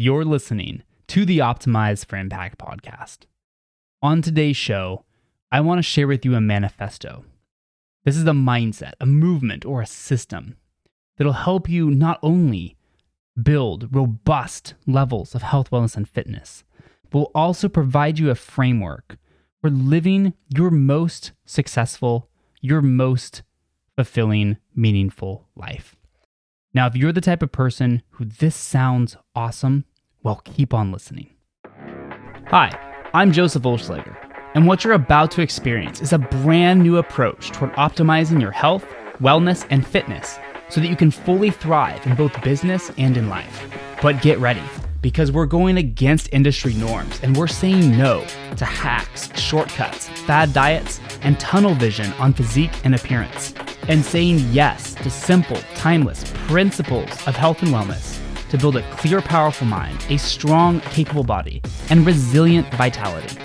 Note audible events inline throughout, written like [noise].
You're listening to the Optimize for Impact podcast. On today's show, I want to share with you a manifesto. This is a mindset, a movement, or a system that'll help you not only build robust levels of health, wellness, and fitness, but will also provide you a framework for living your most successful, your most fulfilling, meaningful life. Now, if you're the type of person who this sounds awesome, well, keep on listening. Hi, I'm Joseph Olschlager, and what you're about to experience is a brand new approach toward optimizing your health, wellness, and fitness so that you can fully thrive in both business and in life. But get ready because we're going against industry norms and we're saying no to hacks, shortcuts, fad diets, and tunnel vision on physique and appearance, and saying yes to simple, timeless principles of health and wellness to build a clear, powerful mind, a strong, capable body, and resilient vitality.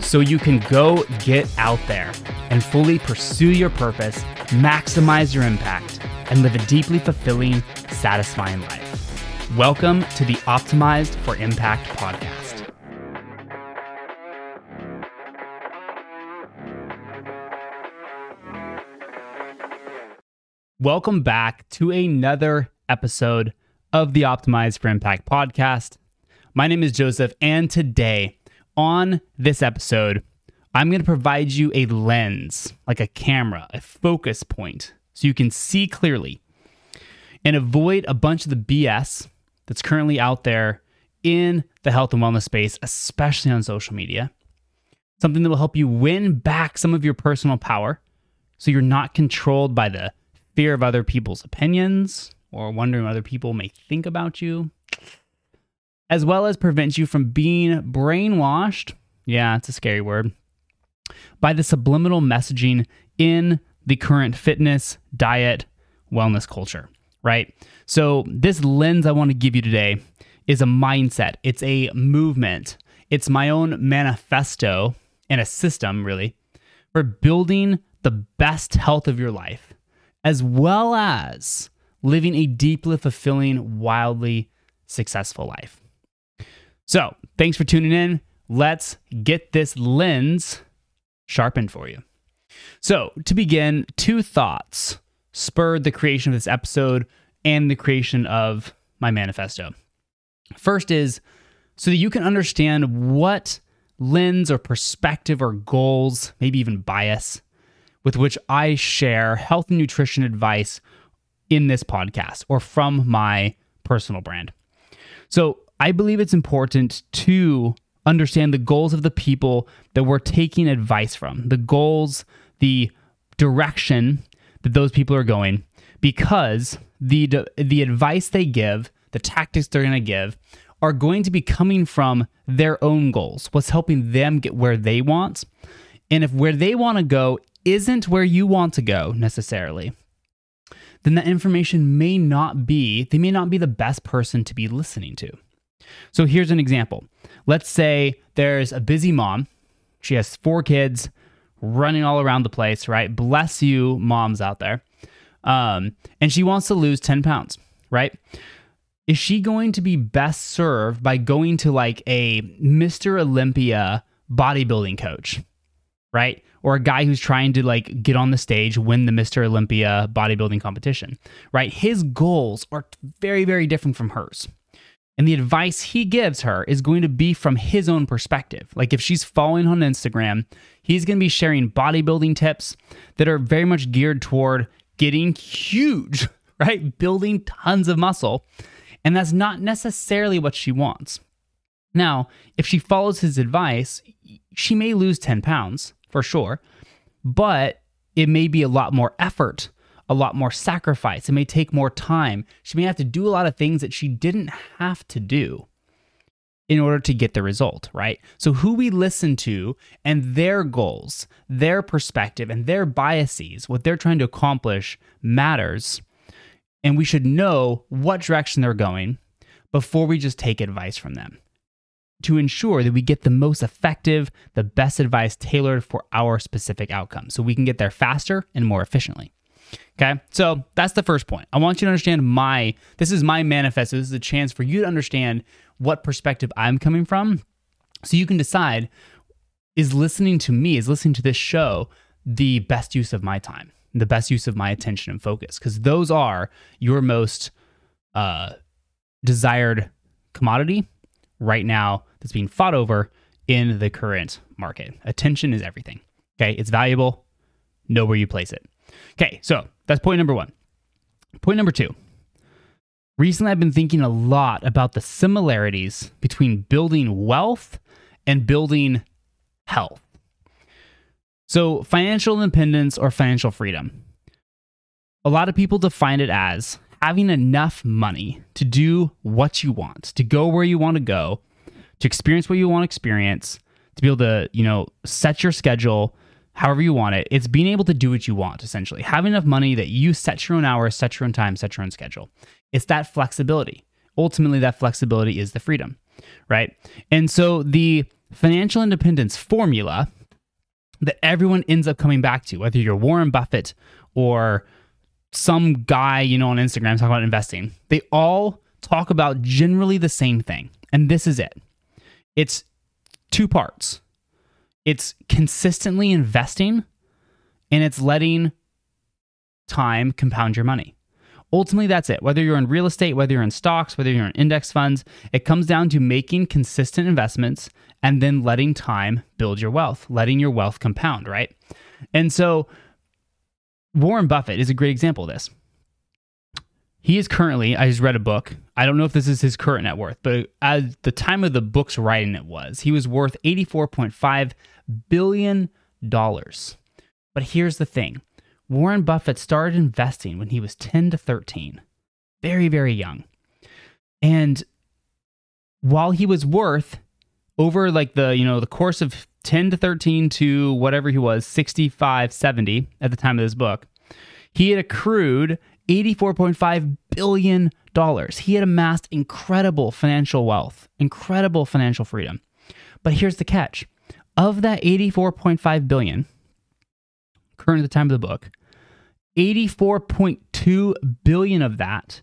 So you can go get out there and fully pursue your purpose, maximize your impact, and live a deeply fulfilling, satisfying life. Welcome to the Optimized for Impact podcast. Welcome back to another episode of the Optimized for Impact podcast. My name is Joseph, and today on this episode, I'm going to provide you a lens, like a camera, a focus point, so you can see clearly and avoid a bunch of the BS that's currently out there in the health and wellness space, especially on social media. Something that will help you win back some of your personal power so you're not controlled by the fear of other people's opinions or wondering what other people may think about you, as well as prevent you from being brainwashed. Yeah, it's a scary word. By the subliminal messaging in the current fitness, diet, wellness culture right? So, this lens I want to give you today is a mindset, it's a movement, it's my own manifesto and a system, really, for building the best health of your life, as well as living a deeply fulfilling, wildly successful life. So, thanks for tuning in. Let's get this lens sharpened for you. So, to begin, two thoughts spurred the creation of this episode and the creation of my manifesto. First is so that you can understand what lens or perspective or goals, maybe even bias, with which I share health and nutrition advice in this podcast or from my personal brand. So I believe it's important to understand the goals of the people that we're taking advice from, the goals, the direction that those people are going, because the the advice they give, the tactics they're going to give are going to be coming from their own goals, what's helping them get where they want. And if where they want to go isn't where you want to go necessarily, then that information may not be, they may not be the best person to be listening to. So here's an example. Let's say there's a busy mom. She has four kids running all around the place, right? Bless you, moms out there. Um, and she wants to lose 10 pounds, right? Is she going to be best served by going to like a Mr. Olympia bodybuilding coach, right? Or a guy who's trying to like get on the stage, win the Mr. Olympia bodybuilding competition, right? His goals are very, very different from hers. And the advice he gives her is going to be from his own perspective. Like if she's following on Instagram, he's going to be sharing bodybuilding tips that are very much geared toward getting huge, [laughs] right? Building tons of muscle. And that's not necessarily what she wants. Now, if she follows his advice, she may lose 10 pounds for sure, but it may be a lot more effort, a lot more sacrifice. It may take more time. She may have to do a lot of things that she didn't have to do in order to get the result, right? So, who we listen to and their goals, their perspective, and their biases, what they're trying to accomplish matters. And we should know what direction they're going before we just take advice from them to ensure that we get the most effective, the best advice tailored for our specific outcome so we can get there faster and more efficiently. Okay. So that's the first point. I want you to understand my, this is my manifesto. This is a chance for you to understand what perspective I'm coming from. So you can decide is listening to me, is listening to this show the best use of my time, the best use of my attention and focus? Because those are your most uh, desired commodity right now that's being fought over in the current market. Attention is everything. Okay. It's valuable. Know where you place it. Okay. So that's point number one. Point number two. Recently, I've been thinking a lot about the similarities between building wealth and building health. So, financial independence or financial freedom. A lot of people define it as having enough money to do what you want, to go where you want to go, to experience what you want to experience, to be able to, you know, set your schedule however you want it. It's being able to do what you want, essentially. Having enough money that you set your own hours, set your own time, set your own schedule. It's that flexibility. Ultimately, that flexibility is the freedom, right? And so the financial independence formula that everyone ends up coming back to, whether you're Warren Buffett or some guy, you know, on Instagram talking about investing, they all talk about generally the same thing. And this is it it's two parts it's consistently investing and it's letting time compound your money. Ultimately, that's it. Whether you're in real estate, whether you're in stocks, whether you're in index funds, it comes down to making consistent investments and then letting time build your wealth, letting your wealth compound, right? And so Warren Buffett is a great example of this. He is currently, I just read a book. I don't know if this is his current net worth, but at the time of the book's writing, it was. He was worth $84.5 billion. But here's the thing Warren Buffett started investing when he was 10 to 13, very, very young. And while he was worth over like the, you know, the course of 10 to 13 to whatever he was, 65, 70 at the time of this book, he had accrued $84.5 billion. He had amassed incredible financial wealth, incredible financial freedom. But here's the catch. Of that 84.5 billion, current at the time of the book, 84.2 billion of that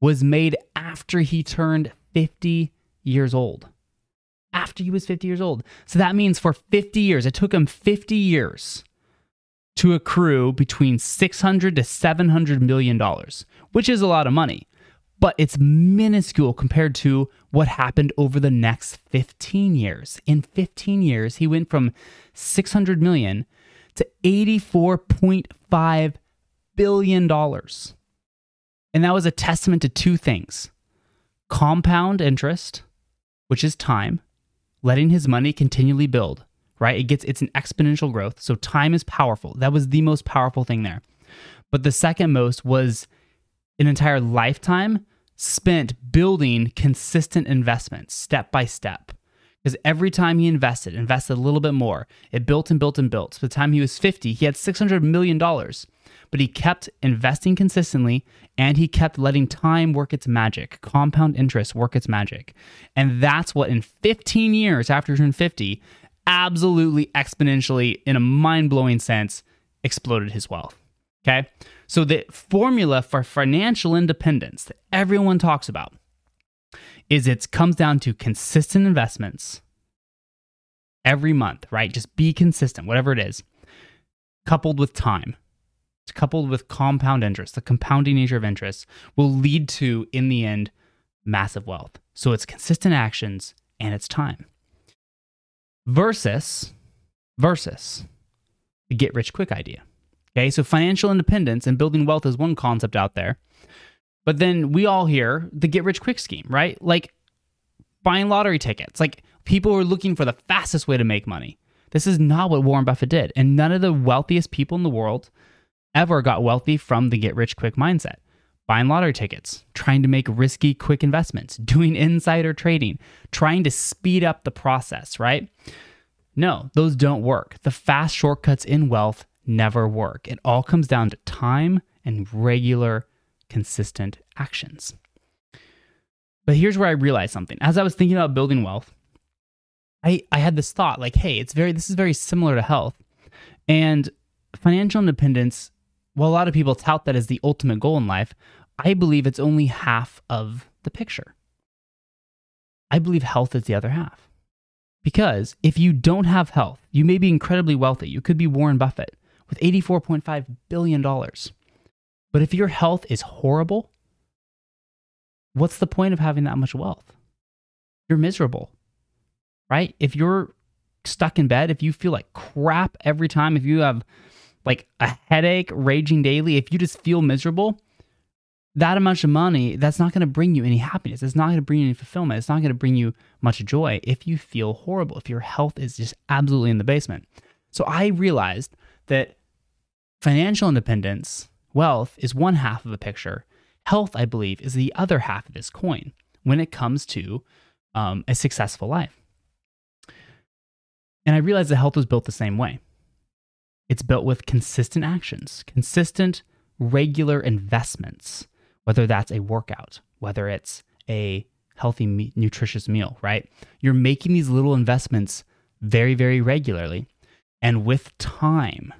was made after he turned 50 years old. After he was 50 years old. So that means for 50 years, it took him 50 years to accrue between 600 to 700 million dollars, which is a lot of money, but it's minuscule compared to what happened over the next 15 years. In 15 years, he went from 600 million to 84.5 billion dollars. And that was a testament to two things. Compound interest, which is time, letting his money continually build right? It gets it's an exponential growth. So time is powerful. That was the most powerful thing there. But the second most was an entire lifetime spent building consistent investments step by step. Because every time he invested, invested a little bit more, it built and built and built. By the time he was 50, he had $600 million. But he kept investing consistently and he kept letting time work its magic, compound interest work its magic. And that's what in 15 years after he turned 50, absolutely exponentially, in a mind blowing sense, exploded his wealth. Okay. So the formula for financial independence that everyone talks about is it comes down to consistent investments every month, right? Just be consistent, whatever it is, coupled with time, coupled with compound interest. The compounding nature of interest will lead to, in the end, massive wealth. So it's consistent actions and it's time versus versus the get rich quick idea. Okay, so financial independence and building wealth is one concept out there. But then we all hear the get rich quick scheme, right? Like buying lottery tickets. Like people are looking for the fastest way to make money. This is not what Warren Buffett did. And none of the wealthiest people in the world ever got wealthy from the get rich quick mindset buying lottery tickets, trying to make risky, quick investments, [laughs] doing insider trading, trying to speed up the process, right? No, those don't work. The fast shortcuts in wealth never work. It all comes down to time and regular, consistent actions. But here's where I realized something. As I was thinking about building wealth, I, I had this thought like, hey, it's very this is very similar to health. And financial independence while a lot of people tout that as the ultimate goal in life, I believe it's only half of the picture. I believe health is the other half. Because if you don't have health, you may be incredibly wealthy. You could be Warren Buffett with $84.5 billion. But if your health is horrible, what's the point of having that much wealth? You're miserable, right? If you're stuck in bed, if you feel like crap every time, if you have like a headache raging daily, if you just feel miserable, that amount of money, that's not going to bring you any happiness. It's not going to bring you any fulfillment. It's not going to bring you much joy if you feel horrible, if your health is just absolutely in the basement. So I realized that financial independence, wealth, is one half of the picture. Health, I believe, is the other half of this coin when it comes to um, a successful life. And I realized that health was built the same way. It's built with consistent actions, consistent, regular investments whether that's a workout, whether it's a healthy, nutritious meal, right? You're making these little investments very, very regularly. And with time,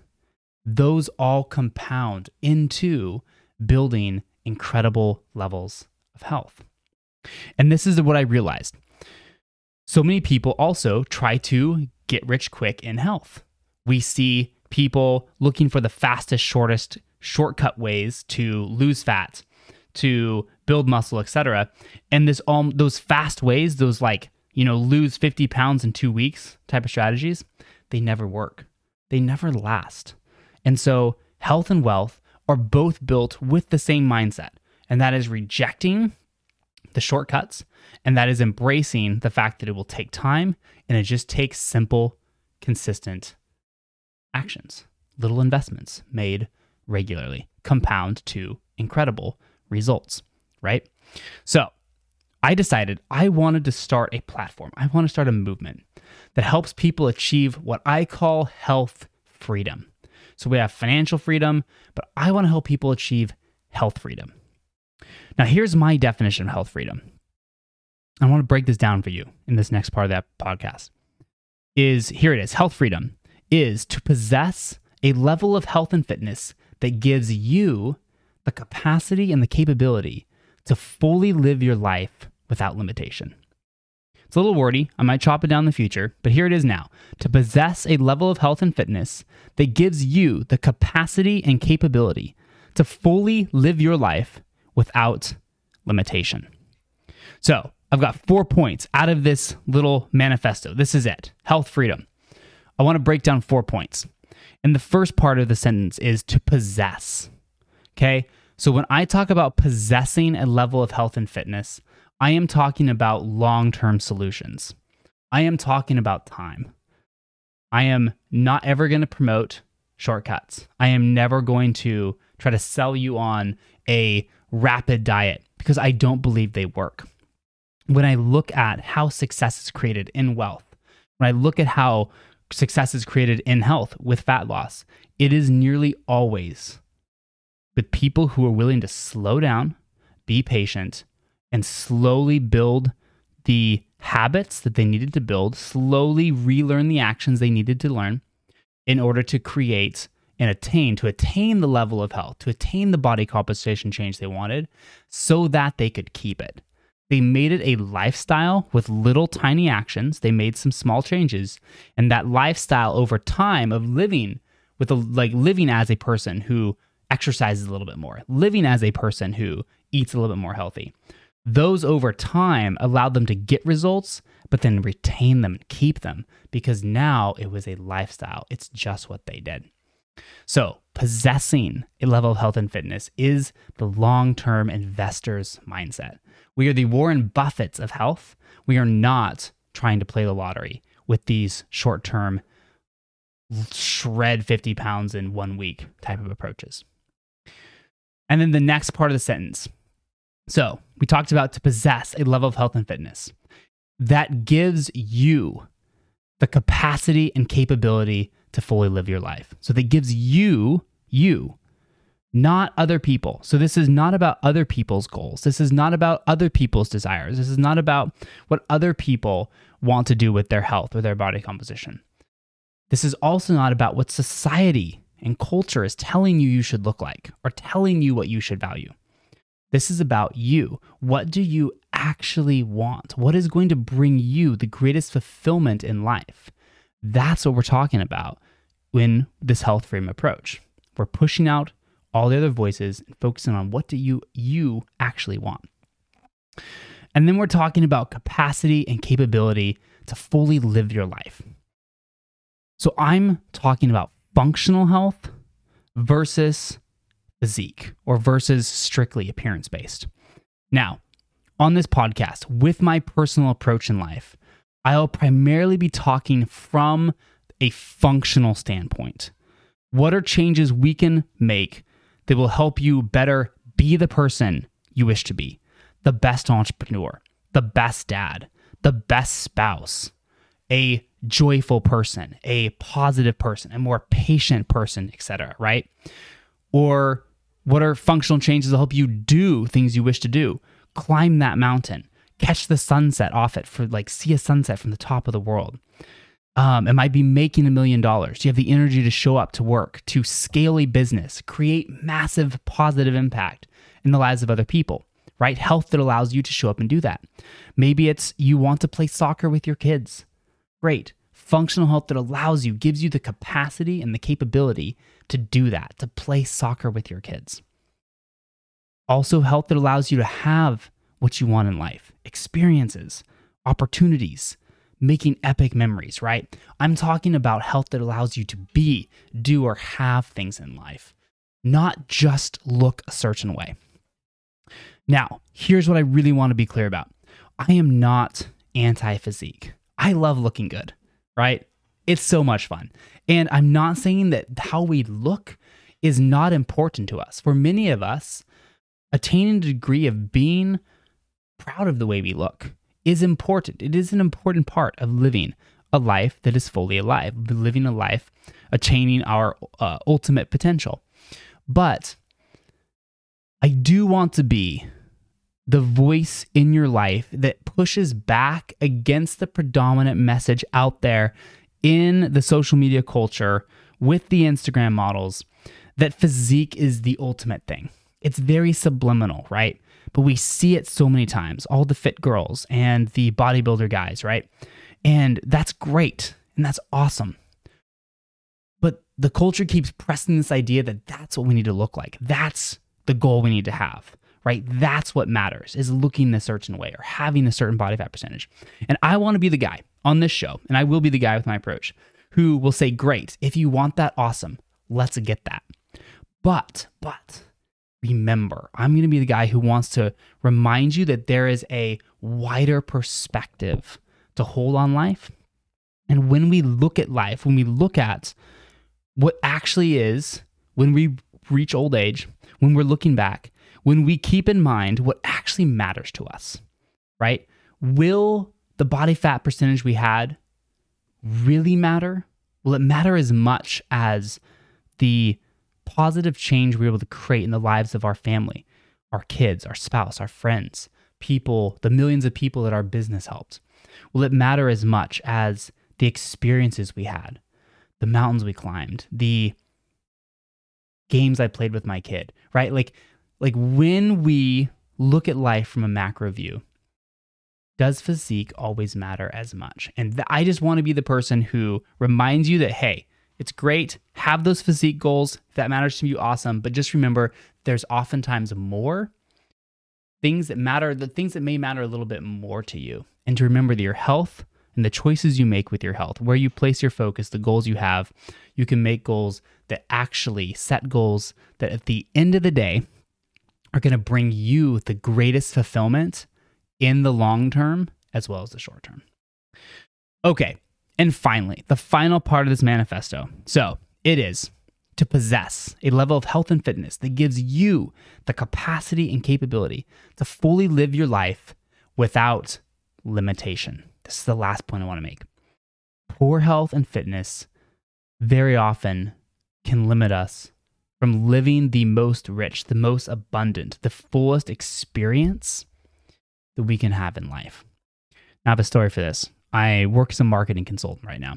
those all compound into building incredible levels of health. And this is what I realized. So many people also try to get rich quick in health. We see people looking for the fastest, shortest, shortcut ways to lose fat to build muscle, etc. And this all those fast ways, those like you know lose 50 pounds in two weeks type of strategies, they never work. They never last. And so health and wealth are both built with the same mindset, and that is rejecting the shortcuts, and that is embracing the fact that it will take time and it just takes simple, consistent actions, little investments made regularly, compound to incredible results, right? So I decided I wanted to start a platform. I want to start a movement that helps people achieve what I call health freedom. So we have financial freedom, but I want to help people achieve health freedom. Now, here's my definition of health freedom. I want to break this down for you in this next part of that podcast. Is here it is. Health freedom is to possess a level of health and fitness that gives you the capacity and the capability to fully live your life without limitation. It's a little wordy. I might chop it down in the future, but here it is now. To possess a level of health and fitness that gives you the capacity and capability to fully live your life without limitation. So, I've got four points out of this little manifesto. This is it health freedom. I want to break down four points. And the first part of the sentence is to possess. Okay. So when I talk about possessing a level of health and fitness, I am talking about long term solutions. I am talking about time. I am not ever going to promote shortcuts. I am never going to try to sell you on a rapid diet because I don't believe they work. When I look at how success is created in wealth, when I look at how success is created in health with fat loss, it is nearly always with people who are willing to slow down, be patient, and slowly build the habits that they needed to build, slowly relearn the actions they needed to learn in order to create and attain, to attain the level of health, to attain the body composition change they wanted, so that they could keep it. They made it a lifestyle with little tiny actions. They made some small changes. And that lifestyle over time of living with a, like living as a person who exercises a little bit more, living as a person who eats a little bit more healthy. Those over time allowed them to get results, but then retain them and keep them because now it was a lifestyle. It's just what they did. So, possessing a level of health and fitness is the long term investor's mindset. We are the Warren Buffetts of health. We are not trying to play the lottery with these short term, shred 50 pounds in one week type of approaches. And then the next part of the sentence. So we talked about to possess a level of health and fitness that gives you the capacity and capability to fully live your life. So that gives you, you, not other people. So this is not about other people's goals. This is not about other people's desires. This is not about what other people want to do with their health or their body composition. This is also not about what society and culture is telling you you should look like or telling you what you should value. This is about you. What do you actually want? What is going to bring you the greatest fulfillment in life? That's what we're talking about in this health frame approach. We're pushing out all the other voices and focusing on what do you you actually want. And then we're talking about capacity and capability to fully live your life. So I'm talking about functional health versus physique or versus strictly appearance based. Now, on this podcast, with my personal approach in life, I'll primarily be talking from a functional standpoint. What are changes we can make that will help you better be the person you wish to be? The best entrepreneur, the best dad, the best spouse, a joyful person, a positive person, a more patient person, etc., right? Or what are functional changes that help you do things you wish to do? Climb that mountain, catch the sunset off it for like see a sunset from the top of the world. Um, it might be making a million dollars. You have the energy to show up to work, to scale a business, create massive positive impact in the lives of other people, right? Health that allows you to show up and do that. Maybe it's you want to play soccer with your kids. Great. Functional health that allows you, gives you the capacity and the capability to do that, to play soccer with your kids. Also, health that allows you to have what you want in life experiences, opportunities, making epic memories, right? I'm talking about health that allows you to be, do, or have things in life, not just look a certain way. Now, here's what I really want to be clear about I am not anti physique. I love looking good, right? It's so much fun. And I'm not saying that how we look is not important to us. For many of us, attaining a degree of being proud of the way we look is important. It is an important part of living a life that is fully alive, living a life attaining our uh, ultimate potential. But I do want to be the voice in your life that pushes back against the predominant message out there in the social media culture with the Instagram models that physique is the ultimate thing. It's very subliminal, right? But we see it so many times all the fit girls and the bodybuilder guys, right? And that's great and that's awesome. But the culture keeps pressing this idea that that's what we need to look like. That's the goal we need to have right? That's what matters is looking a certain way or having a certain body fat percentage. And I want to be the guy on this show, and I will be the guy with my approach who will say, Great, if you want that, awesome, let's get that. But, but, remember, I'm going to be the guy who wants to remind you that there is a wider perspective to hold on life. And when we look at life, when we look at what actually is, when we reach old age, when we're looking back, when we keep in mind what actually matters to us, right? Will the body fat percentage we had really matter? Will it matter as much as the positive change we are able to create in the lives of our family, our kids, our spouse, our friends, people, the millions of people that our business helped? Will it matter as much as the experiences we had, the mountains we climbed, the games I played with my kid, right? Like like when we look at life from a macro view, does physique always matter as much? And th- I just want to be the person who reminds you that, hey, it's great, have those physique goals. If that matters to you, awesome. But just remember, there's oftentimes more things that matter, the things that may matter a little bit more to you. And to remember that your health and the choices you make with your health, where you place your focus, the goals you have, you can make goals that actually set goals that at the end of the day, are going to bring you the greatest fulfillment in the long term as well as the short term. Okay. And finally, the final part of this manifesto. So it is to possess a level of health and fitness that gives you the capacity and capability to fully live your life without limitation. This is the last point I want to make. Poor health and fitness very often can limit us from living the most rich, the most abundant, the fullest experience that we can have in life. I have a story for this. I work as a marketing consultant right now,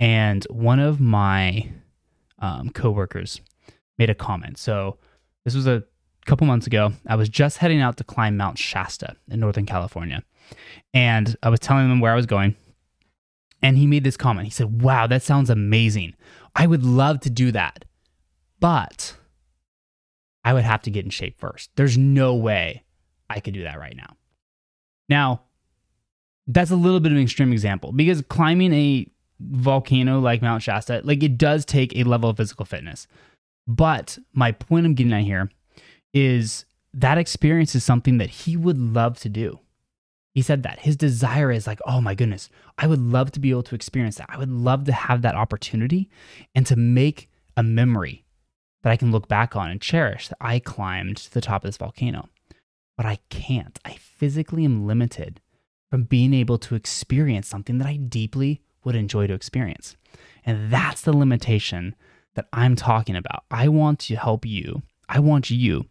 and one of my um, coworkers made a comment. So this was a couple months ago, I was just heading out to climb Mount Shasta in Northern California. And I was telling him where I was going. And he made this comment. He said, Wow, that sounds amazing. I would love to do that. But I would have to get in shape first. There's no way I could do that right now. Now, that's a little bit of an extreme example because climbing a volcano like Mount Shasta, like it does take a level of physical fitness. But my point I'm getting at here is that experience is something that he would love to do. He said that his desire is like, oh my goodness, I would love to be able to experience that. I would love to have that opportunity and to make a memory that I can look back on and cherish that I climbed to the top of this volcano. But I can't. I physically am limited from being able to experience something that I deeply would enjoy to experience. And that's the limitation that I'm talking about. I want to help you. I want you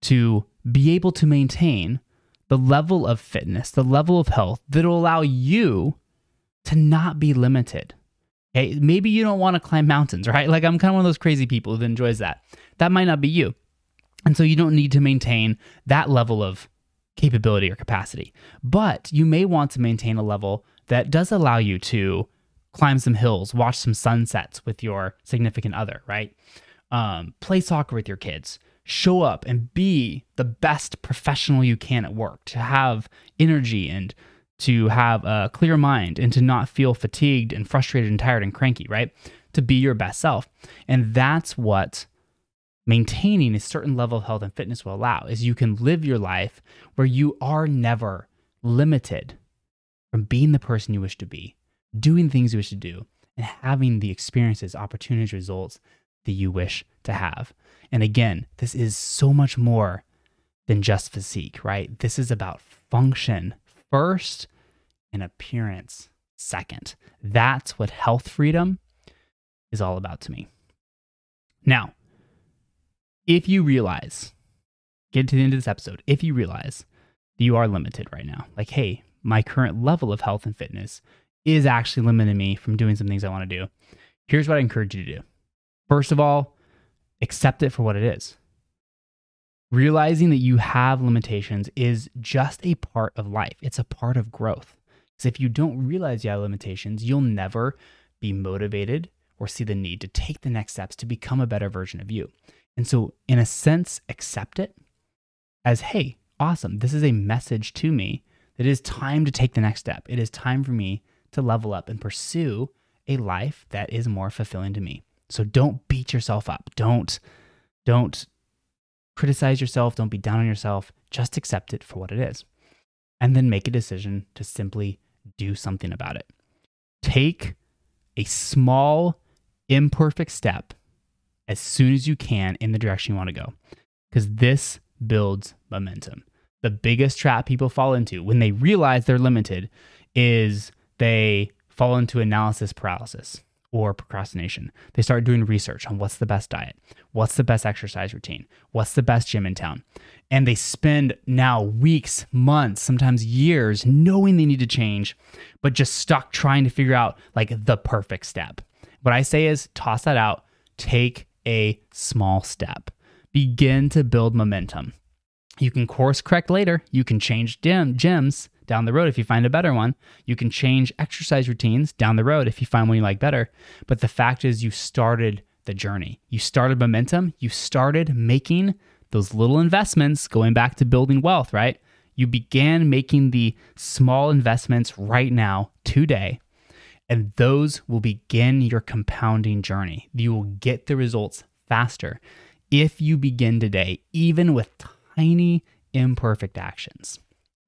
to be able to maintain the level of fitness, the level of health that will allow you to not be limited. Okay, maybe you don't want to climb mountains, right? Like I'm kind of one of those crazy people that enjoys that. That might not be you. And so you don't need to maintain that level of capability or capacity. But you may want to maintain a level that does allow you to climb some hills, watch some sunsets with your significant other, right? Um, play soccer with your kids, show up and be the best professional you can at work, to have energy and to have a clear mind and to not feel fatigued and frustrated and tired and cranky, right? To be your best self. And that's what maintaining a certain level of health and fitness will allow is you can live your life where you are never limited from being the person you wish to be, doing things you wish to do, and having the experiences, opportunities, results that you wish to have. And again, this is so much more than just physique, right? This is about function first and appearance second. That's what health freedom is all about to me. Now, if you realize, get to the end of this episode, if you realize that you are limited right now, like, hey, my current level of health and fitness is actually limiting me from doing some things I want to do, here's what I encourage you to do. First of all, accept it for what it is. Realizing that you have limitations is just a part of life, it's a part of growth. Because if you don't realize you have limitations, you'll never be motivated or see the need to take the next steps to become a better version of you. And so, in a sense, accept it as hey, awesome, this is a message to me that it is time to take the next step. It is time for me to level up and pursue a life that is more fulfilling to me. So don't beat yourself up. Don't don't criticize yourself, don't be down on yourself. Just accept it for what it is. And then make a decision to simply do something about it. Take a small imperfect step as soon as you can in the direction you want to go because this builds momentum the biggest trap people fall into when they realize they're limited is they fall into analysis paralysis or procrastination. They start doing research on what's the best diet, what's the best exercise routine, what's the best gym in town. And they spend now weeks, months, sometimes years knowing they need to change, but just stuck trying to figure out like the perfect step. What I say is toss that out, take a small step, begin to build momentum. You can course correct later. You can change gym, gyms down the road if you find a better one. You can change exercise routines down the road if you find one you like better. But the fact is, you started the journey. You started momentum. You started making those little investments, going back to building wealth, right? You began making the small investments right now, today, and those will begin your compounding journey. You will get the results faster if you begin today, even with tiny, imperfect actions.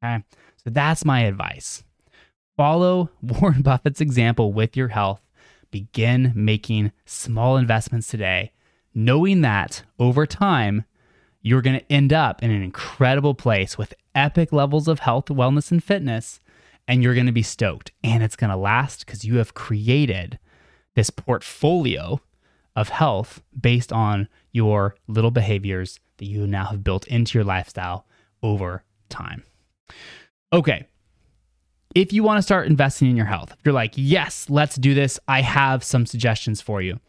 Okay. So that's my advice. Follow [laughs] Warren Buffett's example with your health. Begin making small investments today, knowing that over time, you're going to end up in an incredible place with epic levels of health, wellness, and fitness. And you're going to be stoked. And it's going to last because you have created this portfolio of health based on your little behaviors that you now have built into your lifestyle over time. Okay. If you want to start investing in your health, if you're like, yes, let's do this, I have some suggestions for you.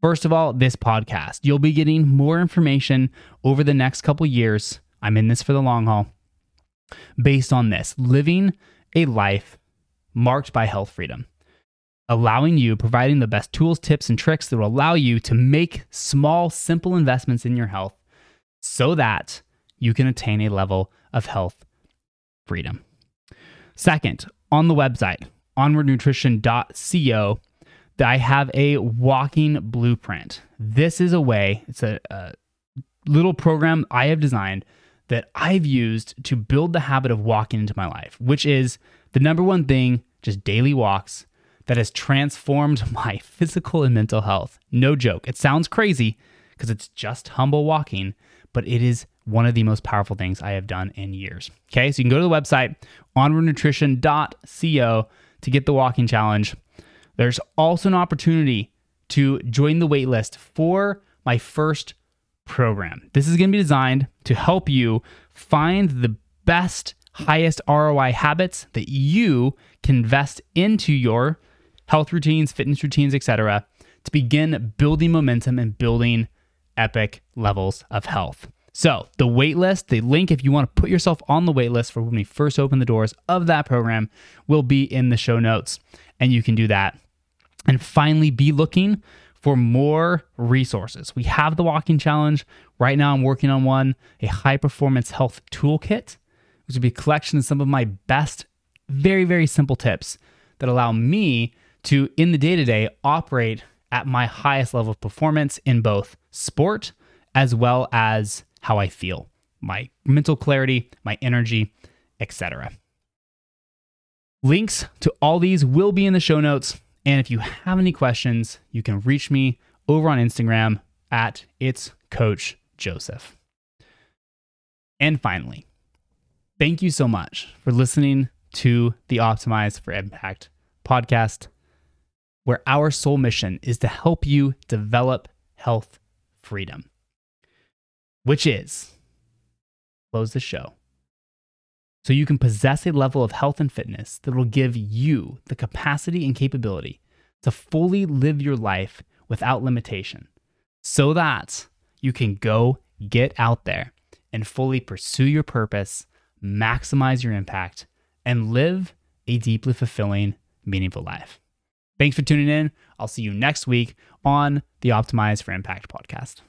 First of all, this podcast. You'll be getting more information over the next couple years. I'm in this for the long haul. Based on this, living a life marked by health freedom, allowing you, providing the best tools, tips, and tricks that will allow you to make small, simple investments in your health so that you can attain a level of health freedom. Second, on the website, onwardnutrition.co, I have a walking blueprint. This is a way, it's a, a little program I have designed that I've used to build the habit of walking into my life, which is the number one thing, just daily walks that has transformed [laughs] my physical and mental health. No joke. It sounds crazy because it's just humble walking, but it is one of the most powerful things I have done in years. Okay, so you can go to the website onwardnutrition.co to get the walking challenge. There's also an opportunity to join the waitlist for my first program. This is going to be designed to help you find the best, highest ROI habits that you can invest into your health routines, fitness routines, etc., to begin building momentum and building epic levels of health. So, the waitlist, the link if you want to put yourself on the waitlist for when we first open the doors of that program will be in the show notes and you can do that. And finally, be looking for more resources. We have the walking challenge. Right now, I'm working on one, a high performance health toolkit, which would be a collection of some of my best, very, very simple tips that allow me to, in the day to day, operate at my highest level of performance in both sport as well as how I feel, my mental clarity, my energy, etc. Links to all these will be in the show notes. And if you have any questions, you can reach me over on Instagram at it's coach Joseph. And finally, thank you so much for listening to the Optimize for Impact podcast, where our sole mission is to help you develop health freedom which is close the show. So you can possess a level of health and fitness that will give you the capacity and capability to fully live your life without limitation so that you can go get out there and fully pursue your purpose, maximize your impact, and live a deeply fulfilling, meaningful life. Thanks for tuning in. I'll see you next week on the Optimize for Impact podcast.